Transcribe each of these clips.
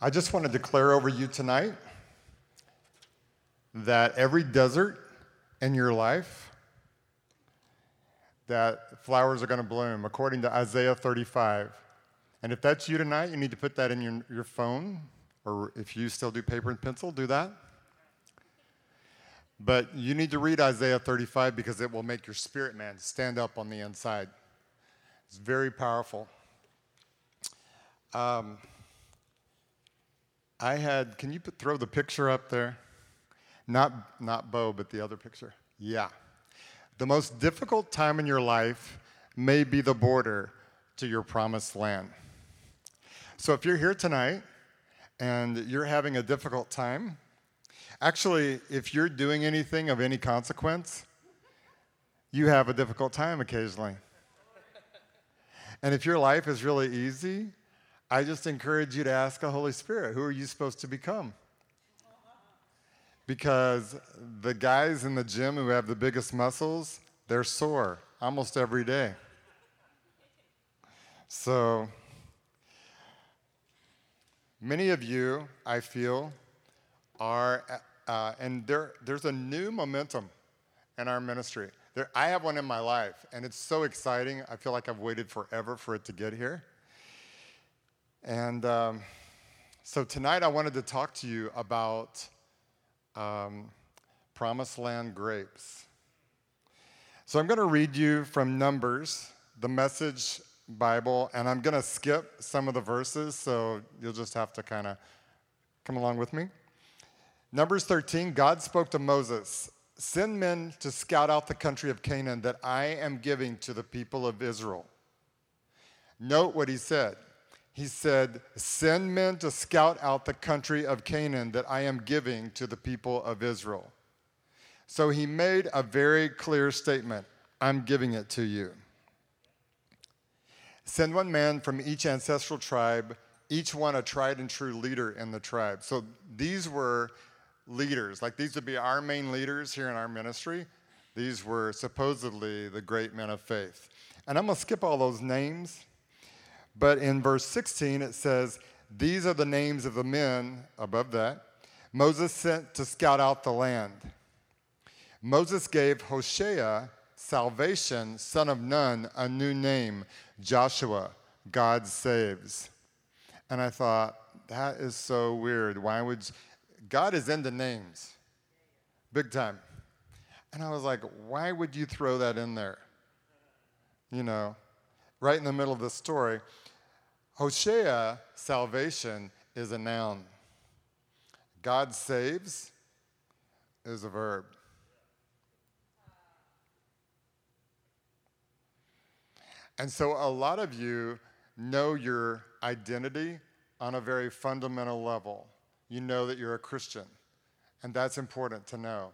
I just want to declare over you tonight that every desert in your life, that flowers are going to bloom according to Isaiah 35. And if that's you tonight, you need to put that in your, your phone, or if you still do paper and pencil, do that. But you need to read Isaiah 35 because it will make your spirit man stand up on the inside. It's very powerful. Um, I had, can you put, throw the picture up there? Not, not Bo, but the other picture. Yeah. The most difficult time in your life may be the border to your promised land. So if you're here tonight and you're having a difficult time, actually, if you're doing anything of any consequence, you have a difficult time occasionally. And if your life is really easy, I just encourage you to ask the Holy Spirit, who are you supposed to become? Because the guys in the gym who have the biggest muscles, they're sore almost every day. So, many of you, I feel, are, uh, and there, there's a new momentum in our ministry. There, I have one in my life, and it's so exciting. I feel like I've waited forever for it to get here. And um, so tonight I wanted to talk to you about um, Promised Land grapes. So I'm going to read you from Numbers, the message Bible, and I'm going to skip some of the verses, so you'll just have to kind of come along with me. Numbers 13, God spoke to Moses Send men to scout out the country of Canaan that I am giving to the people of Israel. Note what he said he said, Send men to scout out the country of Canaan that I am giving to the people of Israel. So he made a very clear statement I'm giving it to you. Send one man from each ancestral tribe, each one a tried and true leader in the tribe. So these were leaders, like these would be our main leaders here in our ministry. These were supposedly the great men of faith. And I'm going to skip all those names but in verse 16, it says, These are the names of the men, above that, Moses sent to scout out the land. Moses gave Hoshea, salvation, son of Nun, a new name, Joshua, God saves. And I thought, that is so weird. Why would? God is into names, big time. And I was like, why would you throw that in there? You know, right in the middle of the story. Hosea, salvation, is a noun. God saves is a verb. And so a lot of you know your identity on a very fundamental level. You know that you're a Christian, and that's important to know.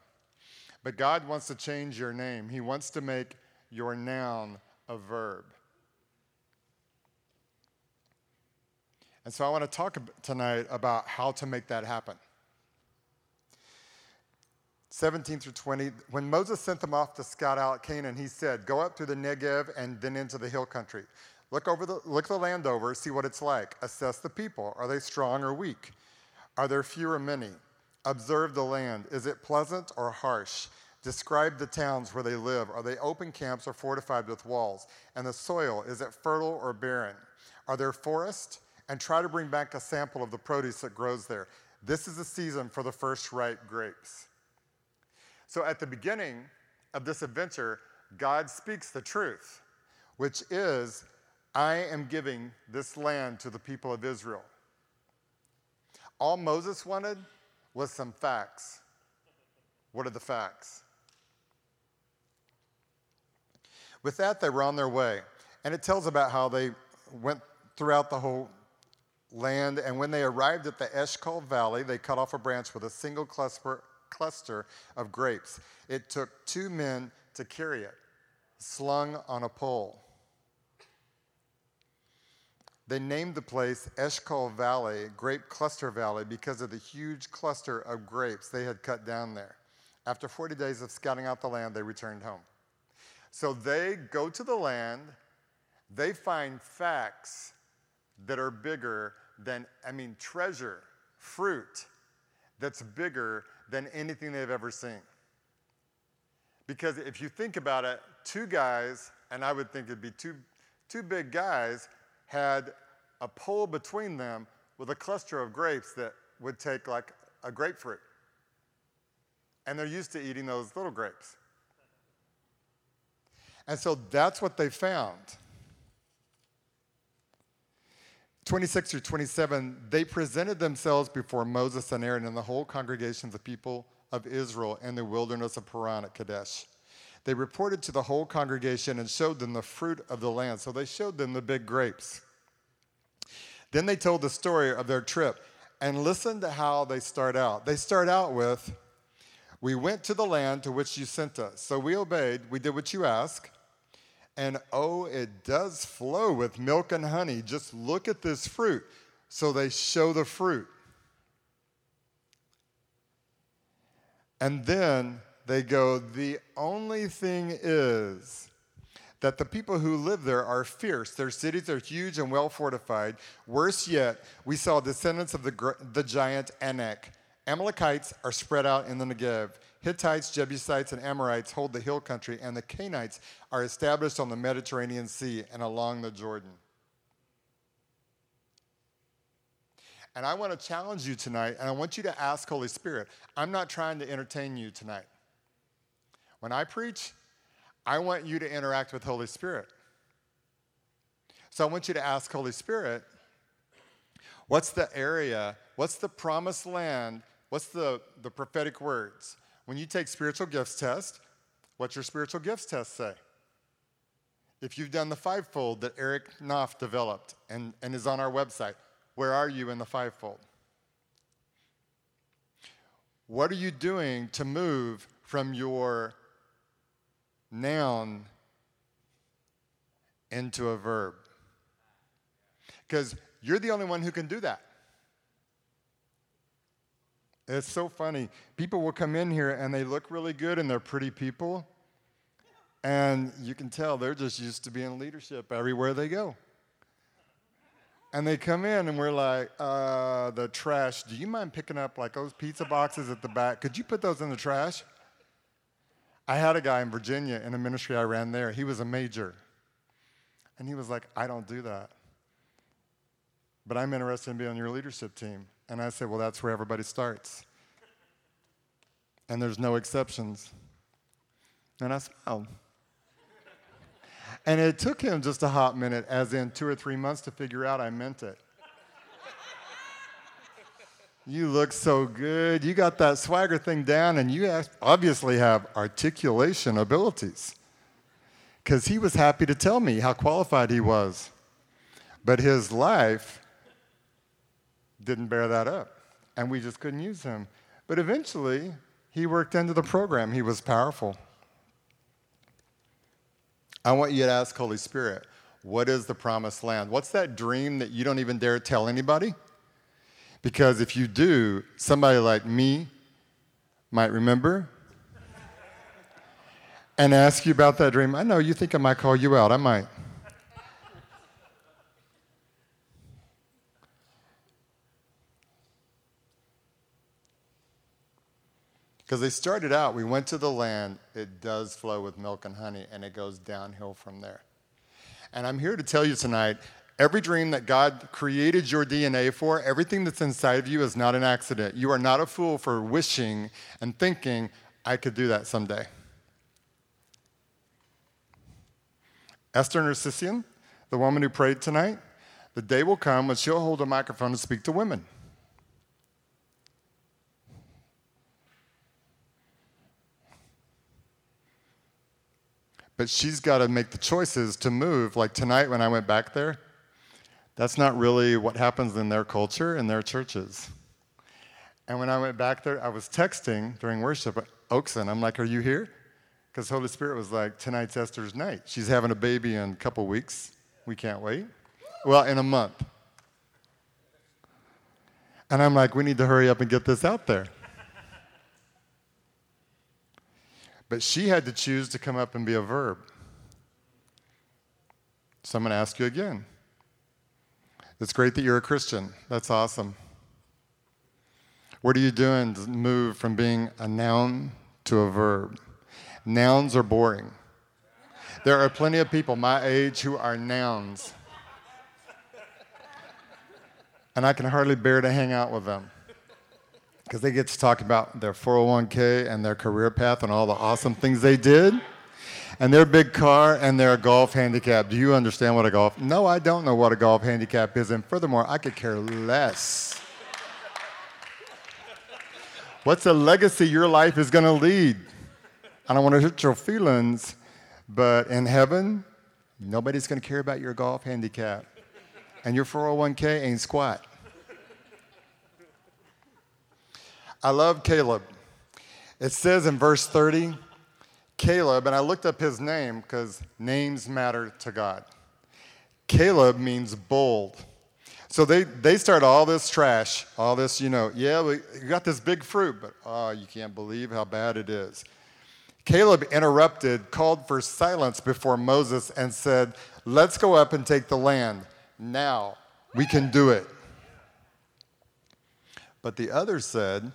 But God wants to change your name, He wants to make your noun a verb. And so I want to talk tonight about how to make that happen. 17 through 20, when Moses sent them off to scout out Canaan, he said, Go up through the Negev and then into the hill country. Look, over the, look the land over, see what it's like. Assess the people. Are they strong or weak? Are there few or many? Observe the land. Is it pleasant or harsh? Describe the towns where they live. Are they open camps or fortified with walls? And the soil, is it fertile or barren? Are there forests? And try to bring back a sample of the produce that grows there. This is the season for the first ripe grapes. So at the beginning of this adventure, God speaks the truth, which is, I am giving this land to the people of Israel. All Moses wanted was some facts. What are the facts? With that, they were on their way. And it tells about how they went throughout the whole land, and when they arrived at the Eshcol Valley, they cut off a branch with a single cluster, cluster of grapes. It took two men to carry it, slung on a pole. They named the place Eshcol Valley, Grape Cluster Valley, because of the huge cluster of grapes they had cut down there. After 40 days of scouting out the land, they returned home. So they go to the land, they find facts that are bigger than, I mean, treasure, fruit that's bigger than anything they've ever seen. Because if you think about it, two guys, and I would think it'd be two, two big guys, had a pole between them with a cluster of grapes that would take like a grapefruit. And they're used to eating those little grapes. And so that's what they found. 26 through 27, they presented themselves before Moses and Aaron and the whole congregation of the people of Israel in the wilderness of Paran at Kadesh. They reported to the whole congregation and showed them the fruit of the land. So they showed them the big grapes. Then they told the story of their trip. And listen to how they start out. They start out with, We went to the land to which you sent us. So we obeyed, we did what you asked. And oh, it does flow with milk and honey. Just look at this fruit. So they show the fruit. And then they go, The only thing is, that the people who live there are fierce. Their cities are huge and well fortified. Worse yet, we saw descendants of the, the giant Anak. Amalekites are spread out in the Negev. Hittites, Jebusites, and Amorites hold the hill country, and the Canaanites are established on the Mediterranean Sea and along the Jordan. And I want to challenge you tonight, and I want you to ask Holy Spirit. I'm not trying to entertain you tonight. When I preach, I want you to interact with Holy Spirit. So I want you to ask Holy Spirit, what's the area, what's the promised land, what's the, the prophetic words? When you take spiritual gifts test, what's your spiritual gifts test say? If you've done the fivefold that Eric Knopf developed and, and is on our website, where are you in the fivefold? What are you doing to move from your noun into a verb. Because you're the only one who can do that. It's so funny. People will come in here and they look really good and they're pretty people. And you can tell they're just used to being leadership everywhere they go. And they come in and we're like, uh, the trash, do you mind picking up like those pizza boxes at the back? Could you put those in the trash? I had a guy in Virginia in a ministry I ran there. He was a major. And he was like, I don't do that. But I'm interested in being on your leadership team. And I said, Well, that's where everybody starts. And there's no exceptions. And I smiled. and it took him just a hot minute, as in two or three months, to figure out I meant it. You look so good. You got that swagger thing down, and you obviously have articulation abilities. Because he was happy to tell me how qualified he was. But his life didn't bear that up, and we just couldn't use him. But eventually, he worked into the program. He was powerful. I want you to ask Holy Spirit, what is the promised land? What's that dream that you don't even dare tell anybody? Because if you do, somebody like me might remember and ask you about that dream. I know you think I might call you out. I might. Because they started out, we went to the land, it does flow with milk and honey, and it goes downhill from there. And I'm here to tell you tonight Every dream that God created your DNA for, everything that's inside of you is not an accident. You are not a fool for wishing and thinking, I could do that someday. Esther Nersessian, the woman who prayed tonight, the day will come when she'll hold a microphone to speak to women. But she's got to make the choices to move. Like tonight when I went back there, that's not really what happens in their culture, in their churches. And when I went back there, I was texting during worship at Oakson. I'm like, Are you here? Because Holy Spirit was like, Tonight's Esther's night. She's having a baby in a couple weeks. We can't wait. Well, in a month. And I'm like, We need to hurry up and get this out there. But she had to choose to come up and be a verb. So I'm going to ask you again It's great that you're a Christian. That's awesome. What are you doing to move from being a noun to a verb? Nouns are boring. There are plenty of people my age who are nouns. And I can hardly bear to hang out with them because they get to talk about their 401k and their career path and all the awesome things they did and their big car and their golf handicap. Do you understand what a golf? No, I don't know what a golf handicap is, and furthermore, I could care less. What's the legacy your life is going to lead? I don't want to hurt your feelings, but in heaven, nobody's going to care about your golf handicap, and your 401k ain't squat. I love Caleb. It says in verse 30, Caleb, and I looked up his name because names matter to God. Caleb means bold. So they, they start all this trash, all this, you know, yeah, we got this big fruit, but oh, you can't believe how bad it is. Caleb interrupted, called for silence before Moses, and said, Let's go up and take the land. Now we can do it. But the others said,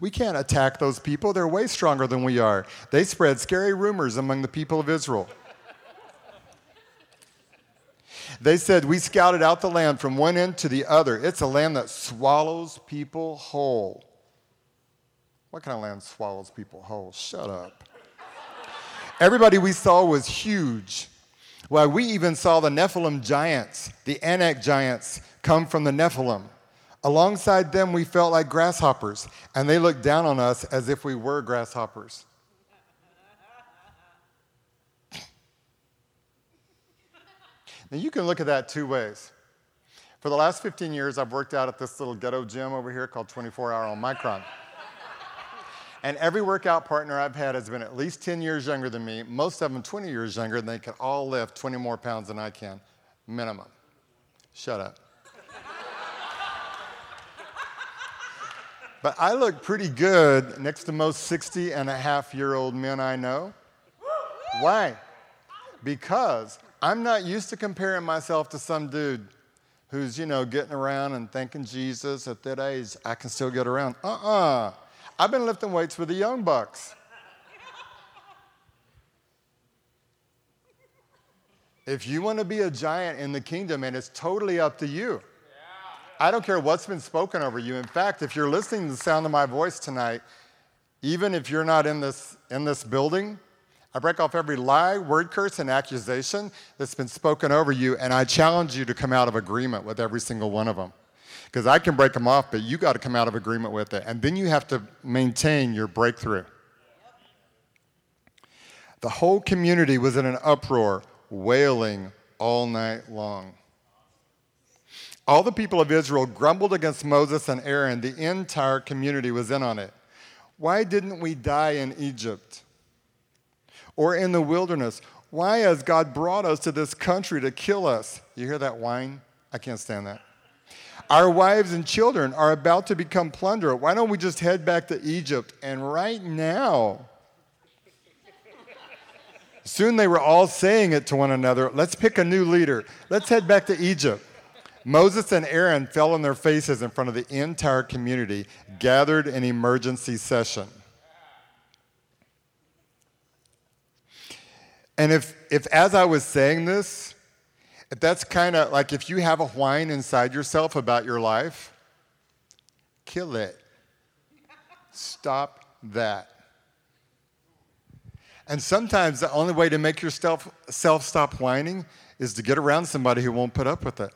we can't attack those people. They're way stronger than we are. They spread scary rumors among the people of Israel. They said, We scouted out the land from one end to the other. It's a land that swallows people whole. What kind of land swallows people whole? Shut up. Everybody we saw was huge. Well, we even saw the Nephilim giants, the Anak giants, come from the Nephilim. Alongside them, we felt like grasshoppers, and they looked down on us as if we were grasshoppers. now, you can look at that two ways. For the last 15 years, I've worked out at this little ghetto gym over here called 24 Hour on Micron. and every workout partner I've had has been at least 10 years younger than me, most of them 20 years younger, and they can all lift 20 more pounds than I can, minimum. Shut up. But I look pretty good next to most 60 and a half year old men I know. Why? Because I'm not used to comparing myself to some dude who's, you know, getting around and thanking Jesus at that age, I can still get around. Uh uh-uh. uh. I've been lifting weights with the young bucks. If you want to be a giant in the kingdom, and it's totally up to you. I don't care what's been spoken over you. In fact, if you're listening to the sound of my voice tonight, even if you're not in this, in this building, I break off every lie, word curse, and accusation that's been spoken over you, and I challenge you to come out of agreement with every single one of them. Because I can break them off, but you got to come out of agreement with it. And then you have to maintain your breakthrough. The whole community was in an uproar, wailing all night long. All the people of Israel grumbled against Moses and Aaron. The entire community was in on it. Why didn't we die in Egypt or in the wilderness? Why has God brought us to this country to kill us? You hear that whine? I can't stand that. Our wives and children are about to become plunder. Why don't we just head back to Egypt? And right now, soon they were all saying it to one another let's pick a new leader. Let's head back to Egypt. Moses and Aaron fell on their faces in front of the entire community, gathered in emergency session. And if, if as I was saying this, if that's kind of like if you have a whine inside yourself about your life, kill it. Stop that. And sometimes the only way to make yourself self stop whining is to get around somebody who won't put up with it.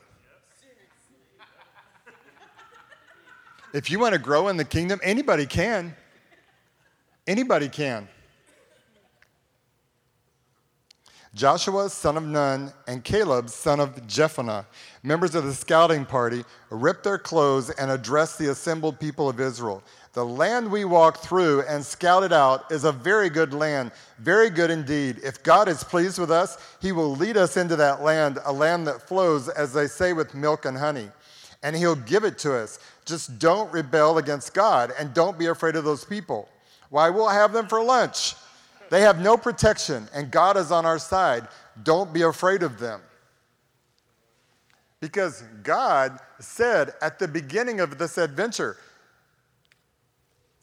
If you want to grow in the kingdom, anybody can. Anybody can. Joshua, son of Nun, and Caleb, son of Jephunneh, members of the scouting party, ripped their clothes and addressed the assembled people of Israel. The land we walked through and scouted out is a very good land, very good indeed. If God is pleased with us, He will lead us into that land, a land that flows, as they say, with milk and honey. And He'll give it to us. Just don't rebel against God and don't be afraid of those people. Why, we'll have them for lunch. They have no protection and God is on our side. Don't be afraid of them. Because God said at the beginning of this adventure,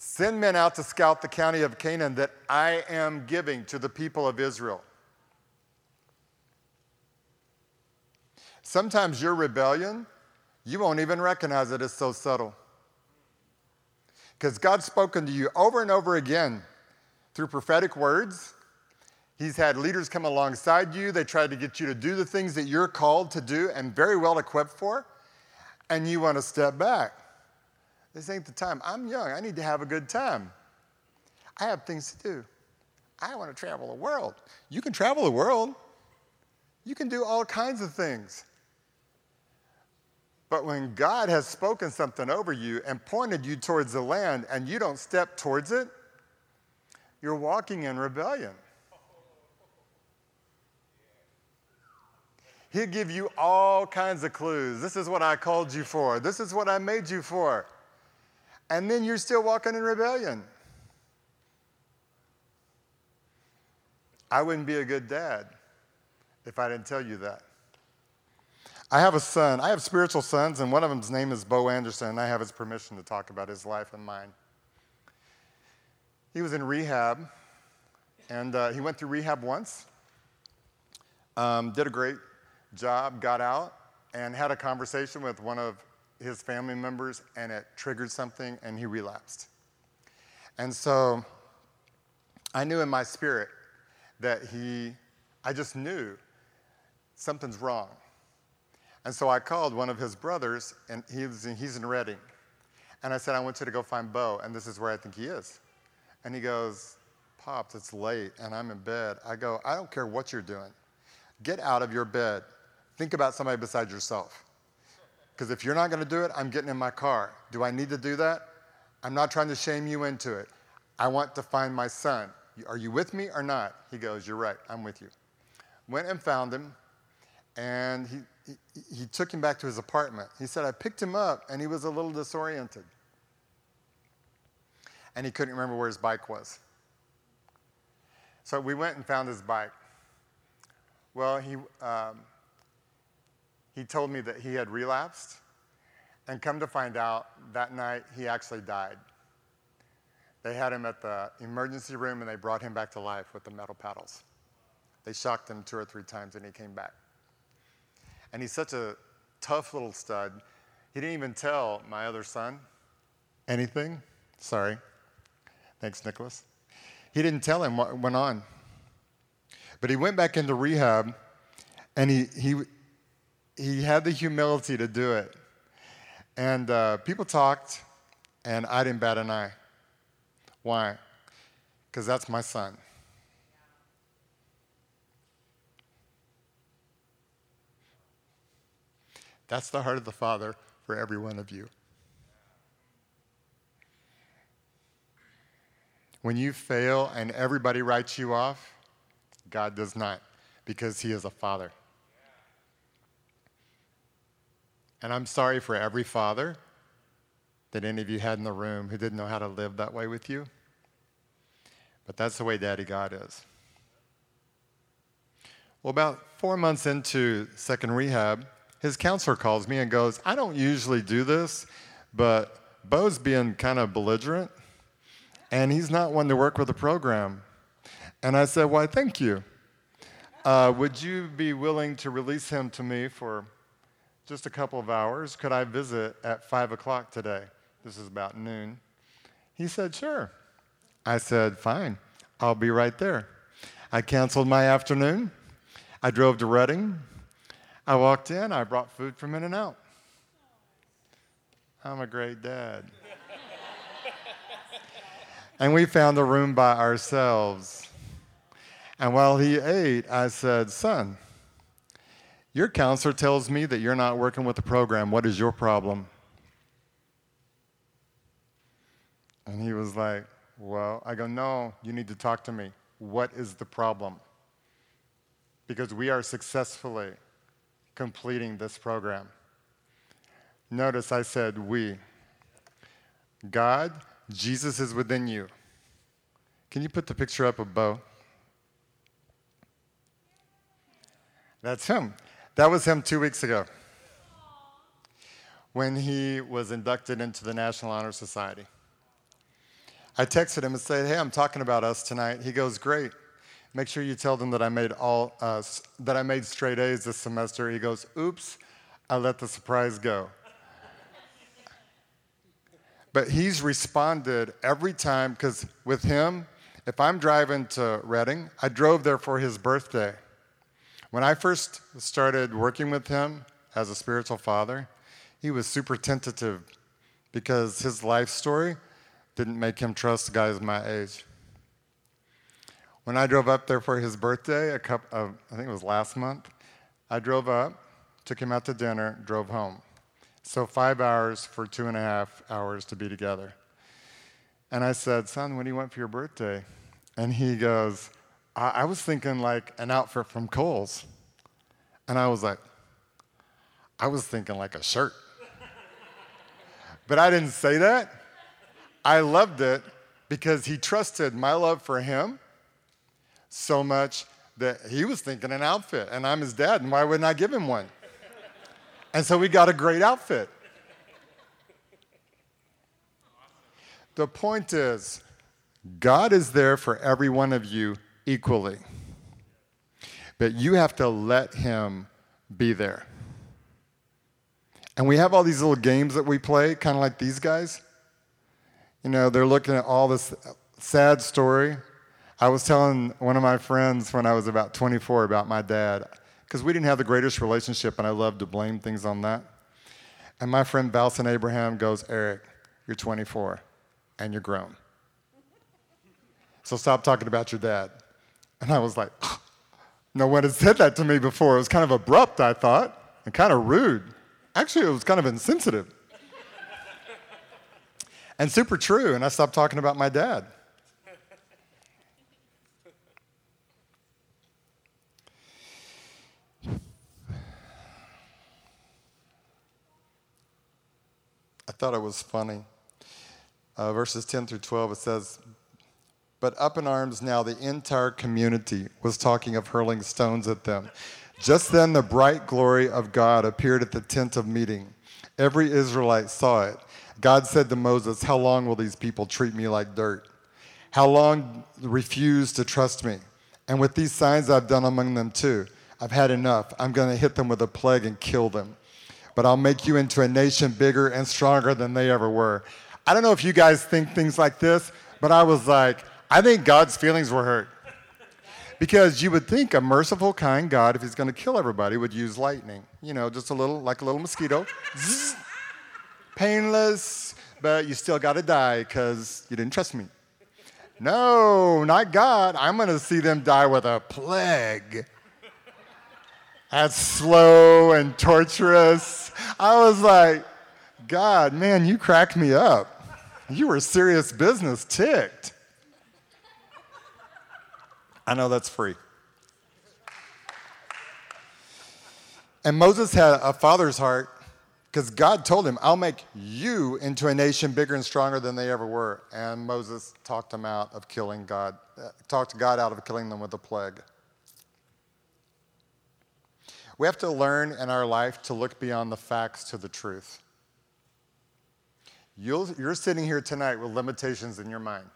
Send men out to scout the county of Canaan that I am giving to the people of Israel. Sometimes your rebellion, you won't even recognize it as so subtle. Because God's spoken to you over and over again through prophetic words. He's had leaders come alongside you. They tried to get you to do the things that you're called to do and very well equipped for, and you want to step back. This ain't the time. I'm young. I need to have a good time. I have things to do. I want to travel the world. You can travel the world. You can do all kinds of things. But when God has spoken something over you and pointed you towards the land and you don't step towards it, you're walking in rebellion. He'll give you all kinds of clues. This is what I called you for. This is what I made you for and then you're still walking in rebellion. I wouldn't be a good dad if I didn't tell you that. I have a son. I have spiritual sons, and one of them's name is Bo Anderson, and I have his permission to talk about his life and mine. He was in rehab, and uh, he went through rehab once, um, did a great job, got out, and had a conversation with one of his family members and it triggered something and he relapsed. And so I knew in my spirit that he, I just knew something's wrong. And so I called one of his brothers, and he in, he's in Redding. And I said, I want you to go find Bo, and this is where I think he is. And he goes, Pops, it's late, and I'm in bed. I go, I don't care what you're doing. Get out of your bed. Think about somebody besides yourself. Because if you're not going to do it, I'm getting in my car. Do I need to do that? I'm not trying to shame you into it. I want to find my son. Are you with me or not? He goes, You're right, I'm with you. Went and found him, and he, he, took him back to his apartment. He said, I picked him up, and he was a little disoriented. And he couldn't remember where his bike was. So we went and found his bike. Well, he, um, he told me that he had relapsed, and come to find out, that night he actually died. They had him at the emergency room and they brought him back to life with the metal paddles. They shocked him two or three times and he came back. And he's such a tough little stud. He didn't even tell my other son anything. Sorry. Thanks, Nicholas. He didn't tell him what went on. But he went back into rehab and he, he, he had the humility to do it. And uh, people talked, and I didn't bat an eye. Why? Because that's my son. That's the heart of the Father for every one of you. When you fail and everybody writes you off, God does not, because He is a Father. And I'm sorry for every father that any of you had in the room who didn't know how to live that way with you. But that's the way Daddy God is. Well, about four months into second rehab, his counselor calls me and goes, I don't usually do this, but Bo's being kind of belligerent, and he's not one to work with a program. And I said, Why, thank you. Uh, would you be willing to release him to me for just a couple of hours. Could I visit at 5 o'clock today? This is about noon. He said, Sure. I said, Fine, I'll be right there. I canceled my afternoon. I drove to Redding. I walked in, I brought food from In-N-Out. I'm a great dad. and we found a room by ourselves. And while he ate, I said, Son, your counselor tells me that you're not working with the program. What is your problem? And he was like, Well, I go, No, you need to talk to me. What is the problem? Because we are successfully completing this program. Notice I said we. God, Jesus is within you. Can you put the picture up of Bo? That's him. That was him two weeks ago. when he was inducted into the National Honor Society. I texted him and said, Hey, I'm talking about us tonight. He goes, Great. Make sure you tell them that I made all uh, that I made straight A's this semester. He goes, Oops, I let the surprise go. but he's responded every time because with him, if I'm driving to Redding, I drove there for his birthday. When I first started working with him as a spiritual father, he was super tentative because his life story didn't make him trust guys my age. When I drove up there for his birthday, a couple of, I think it was last month, I drove up, took him out to dinner, drove home. So five hours for two and a half hours to be together. And I said, Son, what do you want for your birthday? And he goes, I, I was thinking like an outfit from Kohl's. And I was like, I was thinking like a shirt. but I didn't say that. I loved it because he trusted my love for him so much that he was thinking an outfit. And I'm his dad, and why wouldn't I give him one? And so we got a great outfit. The point is, God is there for every one of you equally. But you have to let Him be there. And we have all these little games that we play, kind of like these guys. You know, they're looking at all this sad story. I was telling one of my friends when I was about 24 about my dad, because we didn't have the greatest relationship, and I love to blame things on that. And my friend Balson Abraham goes, Eric, you're 24 and you're grown. So stop talking about your dad. And I was like, no one had said that to me before. It was kind of abrupt, I thought, and kind of rude. Actually, it was kind of insensitive. and super true, and I stopped talking about my dad. Thought it was funny. Uh, verses 10 through 12, it says, but up in arms now, the entire community was talking of hurling stones at them. Just then, the bright glory of God appeared at the tent of meeting. Every Israelite saw it. God said to Moses, How long will these people treat me like dirt? How long refuse to trust me? And with these signs I've done among them too, I've had enough. I'm going to hit them with a plague and kill them. But I'll make you into a nation bigger and stronger than they ever were. I don't know if you guys think things like this, but I was like, I think God's feelings were hurt. Because you would think a merciful, kind God, if he's going to kill everybody, would use lightning. You know, just a little, like a little mosquito. Zzz, painless, but you still got to die because you didn't trust me. No, not God. I'm going to see them die with a plague. That's slow and torturous. I was like, God, man, you cracked me up. You were serious business, ticked. I know that's free. And Moses had a father's heart because God told him, I'll make you into a nation bigger and stronger than they ever were. And Moses talked him out of killing God, uh, talked God out of killing them with a plague. We have to learn in our life to look beyond the facts to the truth. you you're sitting here tonight with limitations in your mind.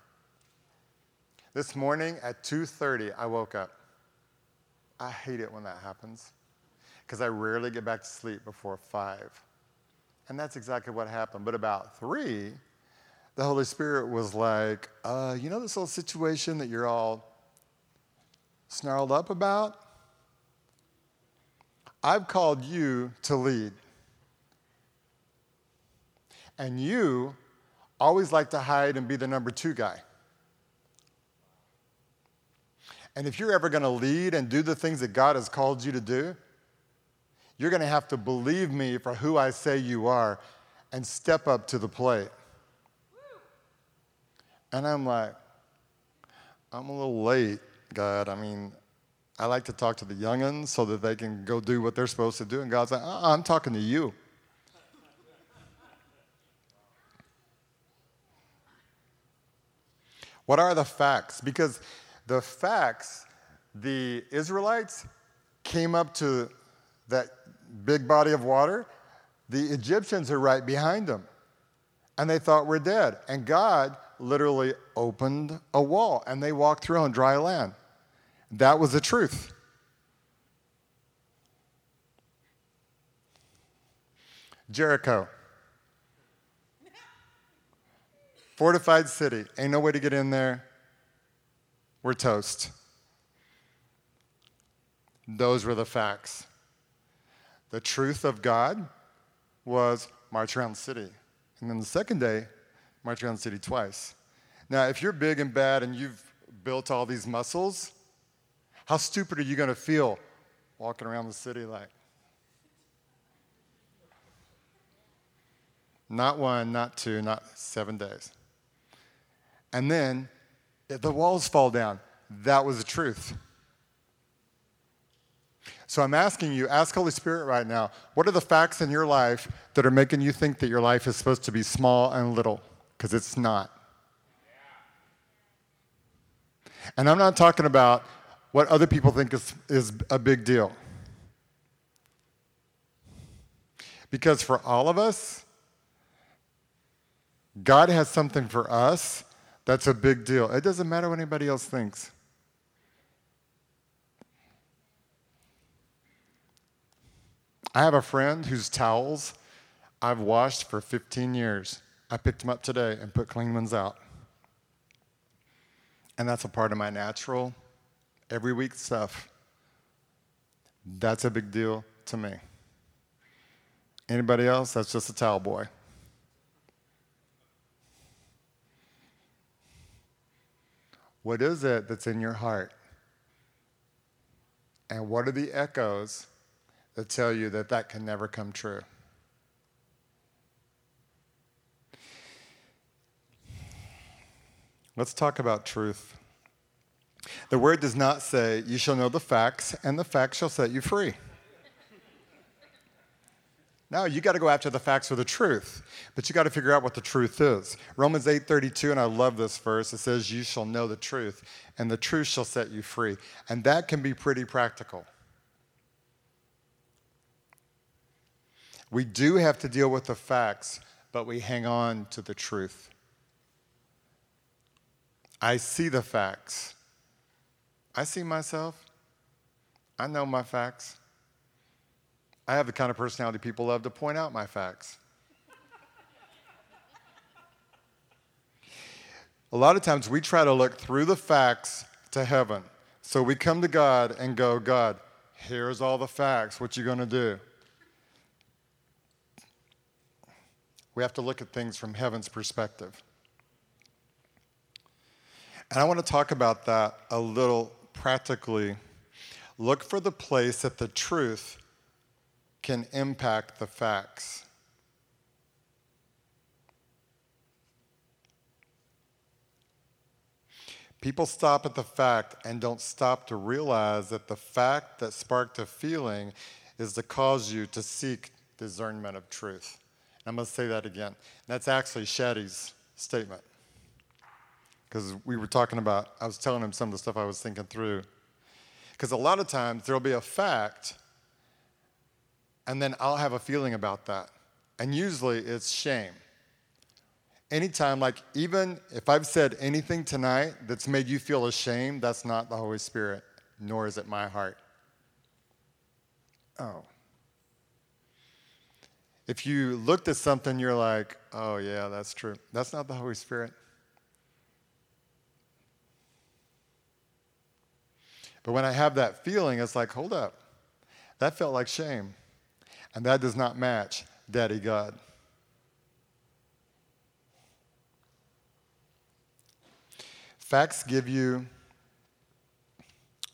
This morning at 2:30 I woke up. I hate it when that happens because I rarely get back to sleep before 5. And that's exactly what happened. But about 3, the Holy Spirit was like, uh, you know this little situation that you're all snarled up about? I've called you to lead. And you always like to hide and be the number two guy. And if you're ever going to lead and do the things that God has called you to do, you're going to have to believe me for who I say you are and step up to the plate. And I'm like, I'm a little late, God. I mean, I like to talk to the youngins so that they can go do what they're supposed to do. And God's like, uh-uh, I'm talking to you. What are the facts? Because the facts, the Israelites came up to that big body of water The Egyptians are right behind them. And they thought we're dead. And God literally opened a wall and they walked through on dry land. That was the truth. Jericho. Fortified city. Ain't no way to get in there. We're toast. Those were the facts. The truth of God was march around the city. And then the second day, march around the city twice. Now, if you're big and bad and you've built all these muscles, how stupid are you going to feel walking around the city like? Not one, not two, not seven days. And then the walls fall down. That was the truth. So I'm asking you, ask Holy Spirit right now, what are the facts in your life that are making you think that your life is supposed to be small and little? Because it's not. And I'm not talking about what other people think is, is a big deal. Because for all of us, God has something for us that's a big deal. It doesn't matter what anybody else thinks. I have a friend whose towels I've washed for 15 years. I picked them up today and put clean ones out. And that's a part of my natural, every week stuff. That's a big deal to me. Anybody else? That's just a towel boy. What is it that's in your heart? And what are the echoes that tell you that that can never come true. Let's talk about truth. The word does not say, You shall know the facts, and the facts shall set you free. Now you got to go after the facts or the truth, but you got to figure out what the truth is. Romans 8:32 and I love this verse. It says you shall know the truth and the truth shall set you free. And that can be pretty practical. We do have to deal with the facts, but we hang on to the truth. I see the facts. I see myself. I know my facts. I have the kind of personality people love to point out my facts. A lot of times we try to look through the facts to heaven. So we come to God and go, God, here's all the facts. What you going to do? We have to look at things from heaven's perspective. And I want to talk about that a little practically. Look for the place that the truth can impact the facts. People stop at the fact and don't stop to realize that the fact that sparked a feeling is to cause you to seek discernment of truth. I'm going to say that again. That's actually Shaddy's statement. Because we were talking about, I was telling him some of the stuff I was thinking through. Because a lot of times there'll be a fact, and then I'll have a feeling about that. And usually it's shame. Anytime, like, even if I've said anything tonight that's made you feel ashamed, that's not the Holy Spirit, nor is it my heart. Oh. If you looked at something, you're like, oh, yeah, that's true. That's not the Holy Spirit. But when I have that feeling, it's like, hold up. That felt like shame. And that does not match Daddy God. Facts give you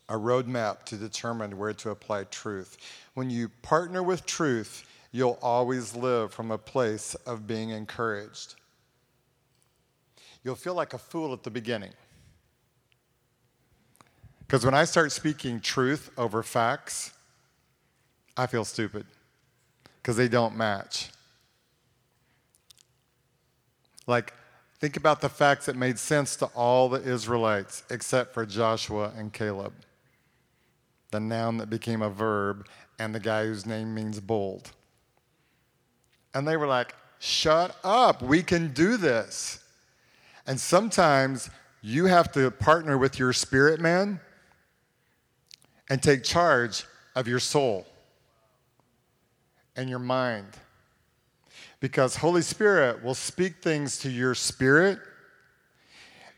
a roadmap to determine where to apply truth. When you partner with truth, you'll always live from a place of being encouraged. You'll feel like a fool at the beginning. Because when I start speaking truth over facts, I feel stupid because they don't match. Like, think about the facts that made sense to all the Israelites except for Joshua and Caleb. The noun that became a verb and the guy whose name means bold. And they were like, shut up, we can do this. And sometimes you have to partner with your spirit man and take charge of your soul and your mind. Because Holy Spirit will speak things to your spirit.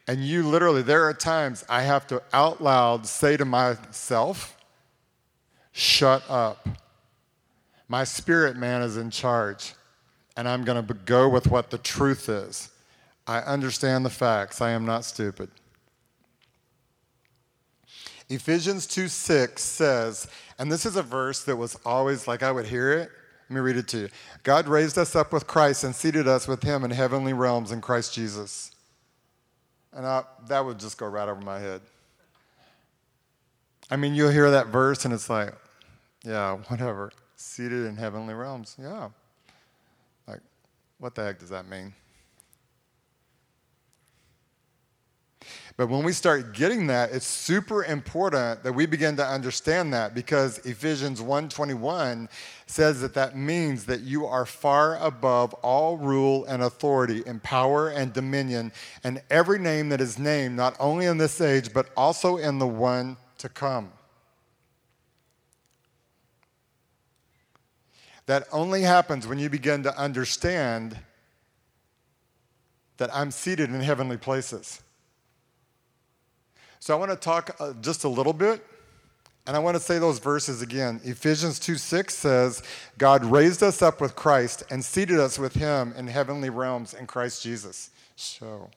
And you literally, there are times I have to out loud say to myself, shut up. My spirit man is in charge, and I'm going to go with what the truth is. I understand the facts. I am not stupid. Ephesians 2 6 says, and this is a verse that was always like I would hear it. Let me read it to you. God raised us up with Christ and seated us with him in heavenly realms in Christ Jesus. And I, that would just go right over my head. I mean, you'll hear that verse and it's like, yeah, whatever. Seated in heavenly realms. Yeah. Like, what the heck does that mean? But when we start getting that, it's super important that we begin to understand that because Ephesians 1:21 says that that means that you are far above all rule and authority and power and dominion and every name that is named not only in this age but also in the one to come. That only happens when you begin to understand that I'm seated in heavenly places. So I want to talk uh, just a little bit, and I want to say those verses again. Ephesians 2 6 says, God raised us up with Christ and seated us with him in heavenly realms in Christ Jesus. So.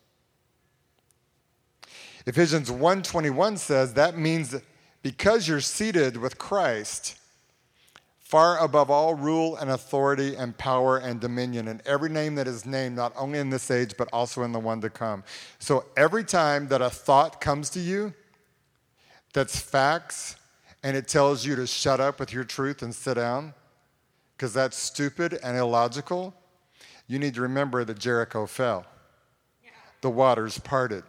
Ephesians 1:21 says that means because you're seated with Christ, far above all rule and authority and power and dominion, and every name that is named, not only in this age, but also in the one to come. So every time that a thought comes to you that's facts, and it tells you to shut up with your truth and sit down, because that's stupid and illogical, you need to remember that Jericho fell. The waters parted.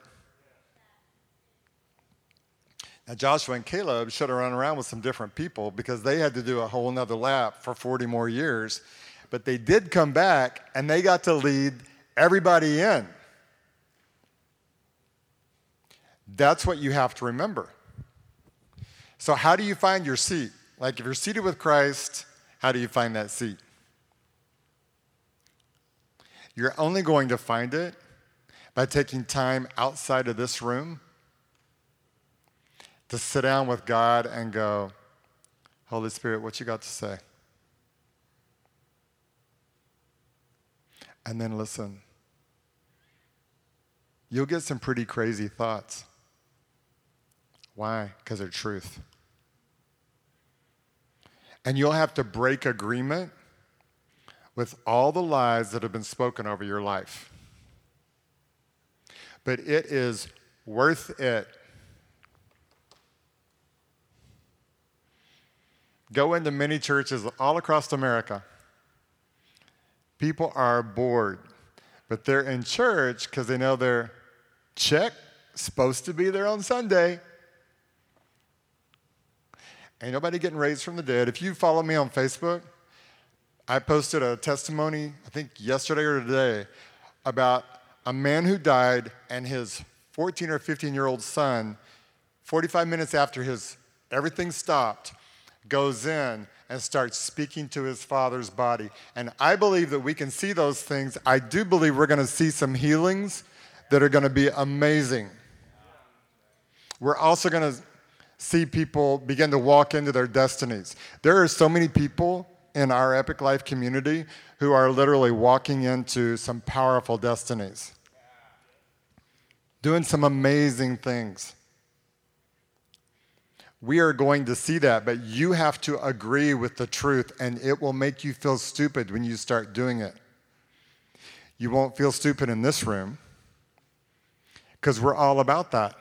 Now, Joshua and Caleb should have run around with some different people because they had to do a whole nother lap for 40 more years. But they did come back and they got to lead everybody in. That's what you have to remember. So, how do you find your seat? Like, if you're seated with Christ, how do you find that seat? You're only going to find it by taking time outside of this room to sit down with God and go, Holy Spirit, what you got to say? And then listen. You'll get some pretty crazy thoughts. Why? Because they're truth. And you'll have to break agreement with all the lies that have been spoken over your life. But it is worth it Go into many churches all across America. People are bored, but they're in church because they know they're check supposed to be there on Sunday. Ain't nobody getting raised from the dead. If you follow me on Facebook, I posted a testimony, I think yesterday or today, about a man who died and his 14 or 15 year old son, 45 minutes after his everything stopped, goes in and starts speaking to his father's body. And I believe that we can see those things. I do believe we're going to see some healings that are going to be amazing. We're also going to see people begin to walk into their destinies. There are so many people in our Epic Life community who are literally walking into some powerful destinies, doing some amazing things. We are going to see that, but you have to agree with the truth, and it will make you feel stupid when you start doing it. You won't feel stupid in this room because we're all about that.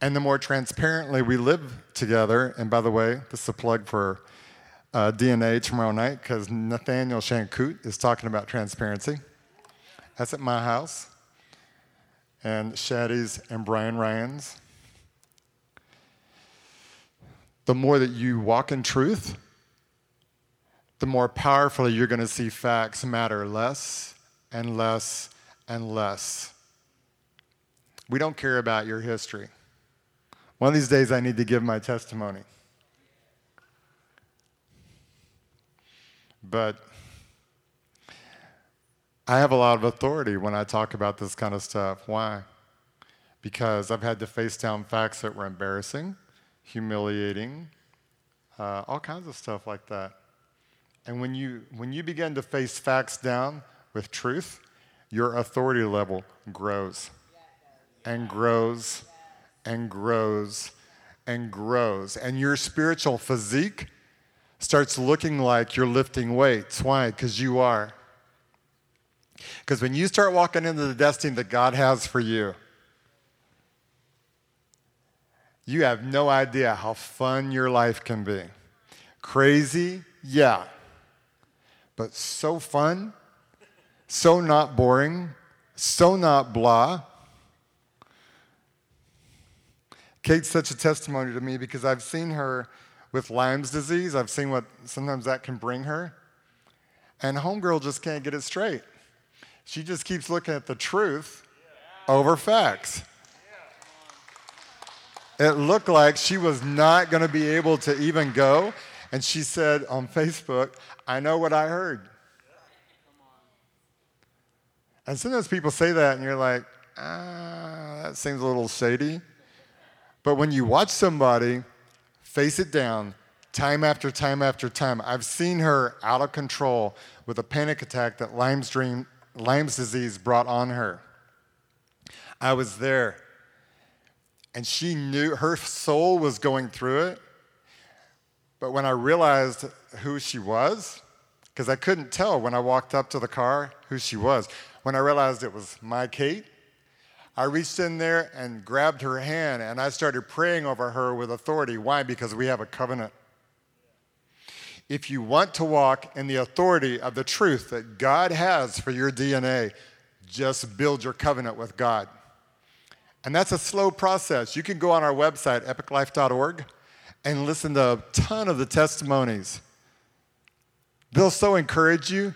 And the more transparently we live together, and by the way, this is a plug for uh, DNA tomorrow night because Nathaniel Shankut is talking about transparency. That's at my house, and Shaddy's and Brian Ryan's the more that you walk in truth, the more powerfully you're going to see facts matter less and less and less. We don't care about your history. One of these days, I need to give my testimony. But I have a lot of authority when I talk about this kind of stuff. Why? Because I've had to face down facts that were embarrassing, humiliating, uh, all kinds of stuff like that. And when you, when you begin to face facts down with truth, your authority level grows and grows and grows and grows. And your spiritual physique starts looking like you're lifting weights. Why? Because you are. Because when you start walking into the destiny that God has for you, you have no idea how fun your life can be. Crazy, yeah. But so fun, so not boring, so not blah. Kate's such a testimony to me because I've seen her with Lyme's disease. I've seen what sometimes that can bring her. And Homegirl just can't get it straight. She just keeps looking at the truth over facts. It looked like she was not going to be able to even go. And she said on Facebook, I know what I heard. And sometimes people say that, and you're like, ah, that seems a little shady. But when you watch somebody face it down time after time after time, I've seen her out of control with a panic attack that Lyme's, dream, Lyme's disease brought on her. I was there, and she knew her soul was going through it. But when I realized who she was, because I couldn't tell when I walked up to the car who she was, when I realized it was my Kate, I reached in there and grabbed her hand and I started praying over her with authority. Why? Because we have a covenant. If you want to walk in the authority of the truth that God has for your DNA, just build your covenant with God. And that's a slow process. You can go on our website, epiclife.org, and listen to a ton of the testimonies. They'll so encourage you.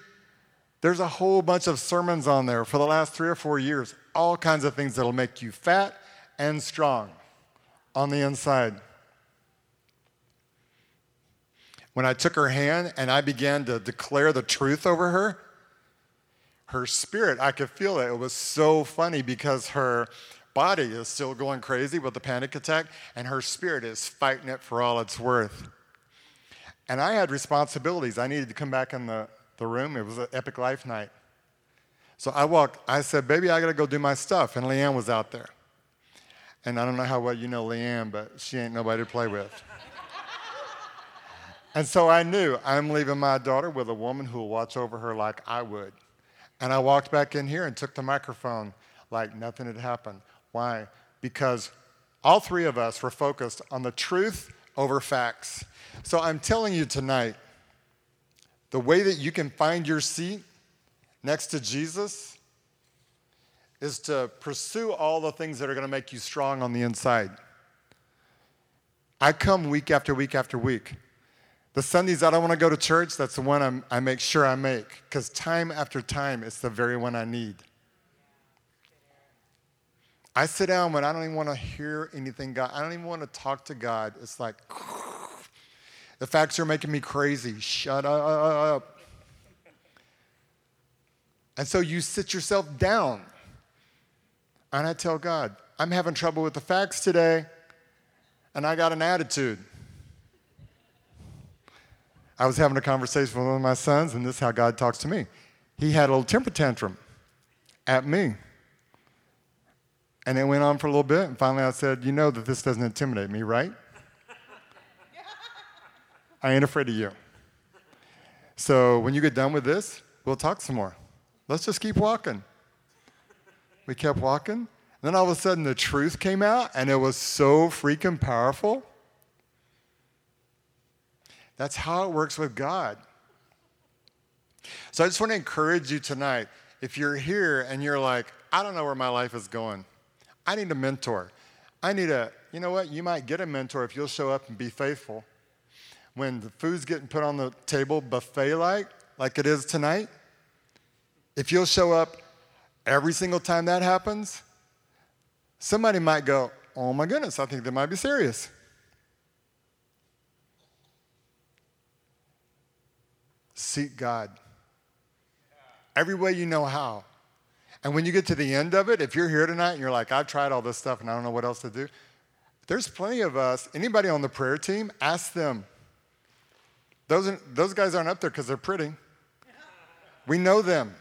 There's a whole bunch of sermons on there for the last three or four years all kinds of things that'll make you fat and strong on the inside. When I took her hand and I began to declare the truth over her, her spirit, I could feel it. It was so funny because her body is still going crazy with the panic attack, and her spirit is fighting it for all it's worth. And I had responsibilities. I needed to come back in the, the room. It was an epic life night. So I walked, I said, baby, I gotta go do my stuff. And Leanne was out there. And I don't know how well you know Leanne, but she ain't nobody to play with. and so I knew I'm leaving my daughter with a woman who will watch over her like I would. And I walked back in here and took the microphone like nothing had happened. Why? Because all three of us were focused on the truth over facts. So I'm telling you tonight the way that you can find your seat next to Jesus is to pursue all the things that are going to make you strong on the inside. I come week after week after week. The Sundays I don't want to go to church, that's the one I'm, i make sure I make because time after time, it's the very one I need. I sit down when I don't even want to hear anything God. I don't even want to talk to God. It's like, the facts are making me crazy. Shut up. And so you sit yourself down. And I tell God, I'm having trouble with the facts today, and I got an attitude. I was having a conversation with one of my sons, and this is how God talks to me. He had a little temper tantrum at me. And it went on for a little bit, and finally I said, You know that this doesn't intimidate me, right? I ain't afraid of you. So when you get done with this, we'll talk some more. Let's just keep walking. We kept walking. And Then all of a sudden, the truth came out, and it was so freaking powerful. That's how it works with God. So I just want to encourage you tonight. If you're here and you're like, I don't know where my life is going, I need a mentor. I need a, you know what? You might get a mentor if you'll show up and be faithful. when the food's getting put on the table buffet like, like it is tonight, if you'll show up every single time that happens, somebody might go, Oh my goodness, I think they might be serious. Seek God every way you know how. And when you get to the end of it, if you're here tonight and you're like, I've tried all this stuff and I don't know what else to do, there's plenty of us. Anybody on the prayer team, ask them. Those, those guys aren't up there because they're pretty. We know them.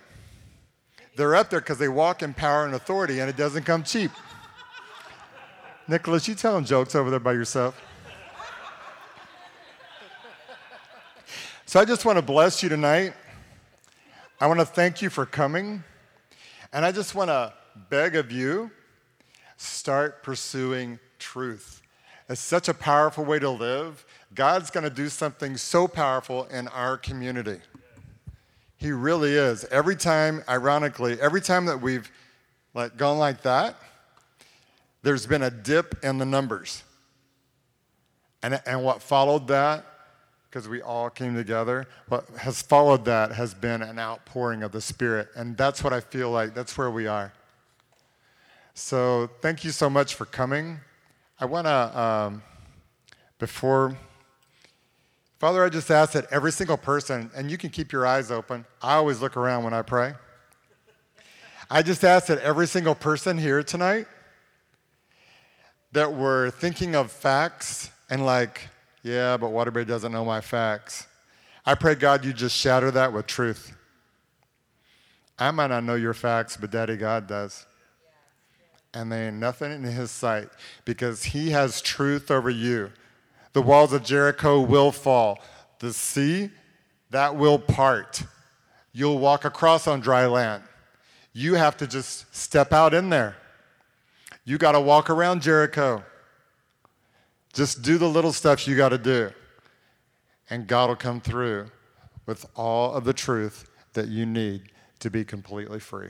They're up there because they walk in power and authority, and it doesn't come cheap. Nicholas, you telling jokes over there by yourself. So I just want to bless you tonight. I want to thank you for coming. And I just want to beg of you start pursuing truth. It's such a powerful way to live. God's going to do something so powerful in our community. He really is. Every time, ironically, every time that we've like gone like that, there's been a dip in the numbers. And, and what followed that, because we all came together, what has followed that has been an outpouring of the Spirit. And that's what I feel like, that's where we are. So thank you so much for coming. I want to, um, before Father, I just ask that every single person, and you can keep your eyes open. I always look around when I pray. I just ask that every single person here tonight that we're thinking of facts and like, yeah, but Waterbury doesn't know my facts. I pray, God, you just shatter that with truth. I might not know your facts, but Daddy God does. And there ain't nothing in his sight because he has truth over you. The walls of Jericho will fall. The sea, that will part. You'll walk across on dry land. You have to just step out in there. You got to walk around Jericho. Just do the little stuff you got to do. And God will come through with all of the truth that you need to be completely free.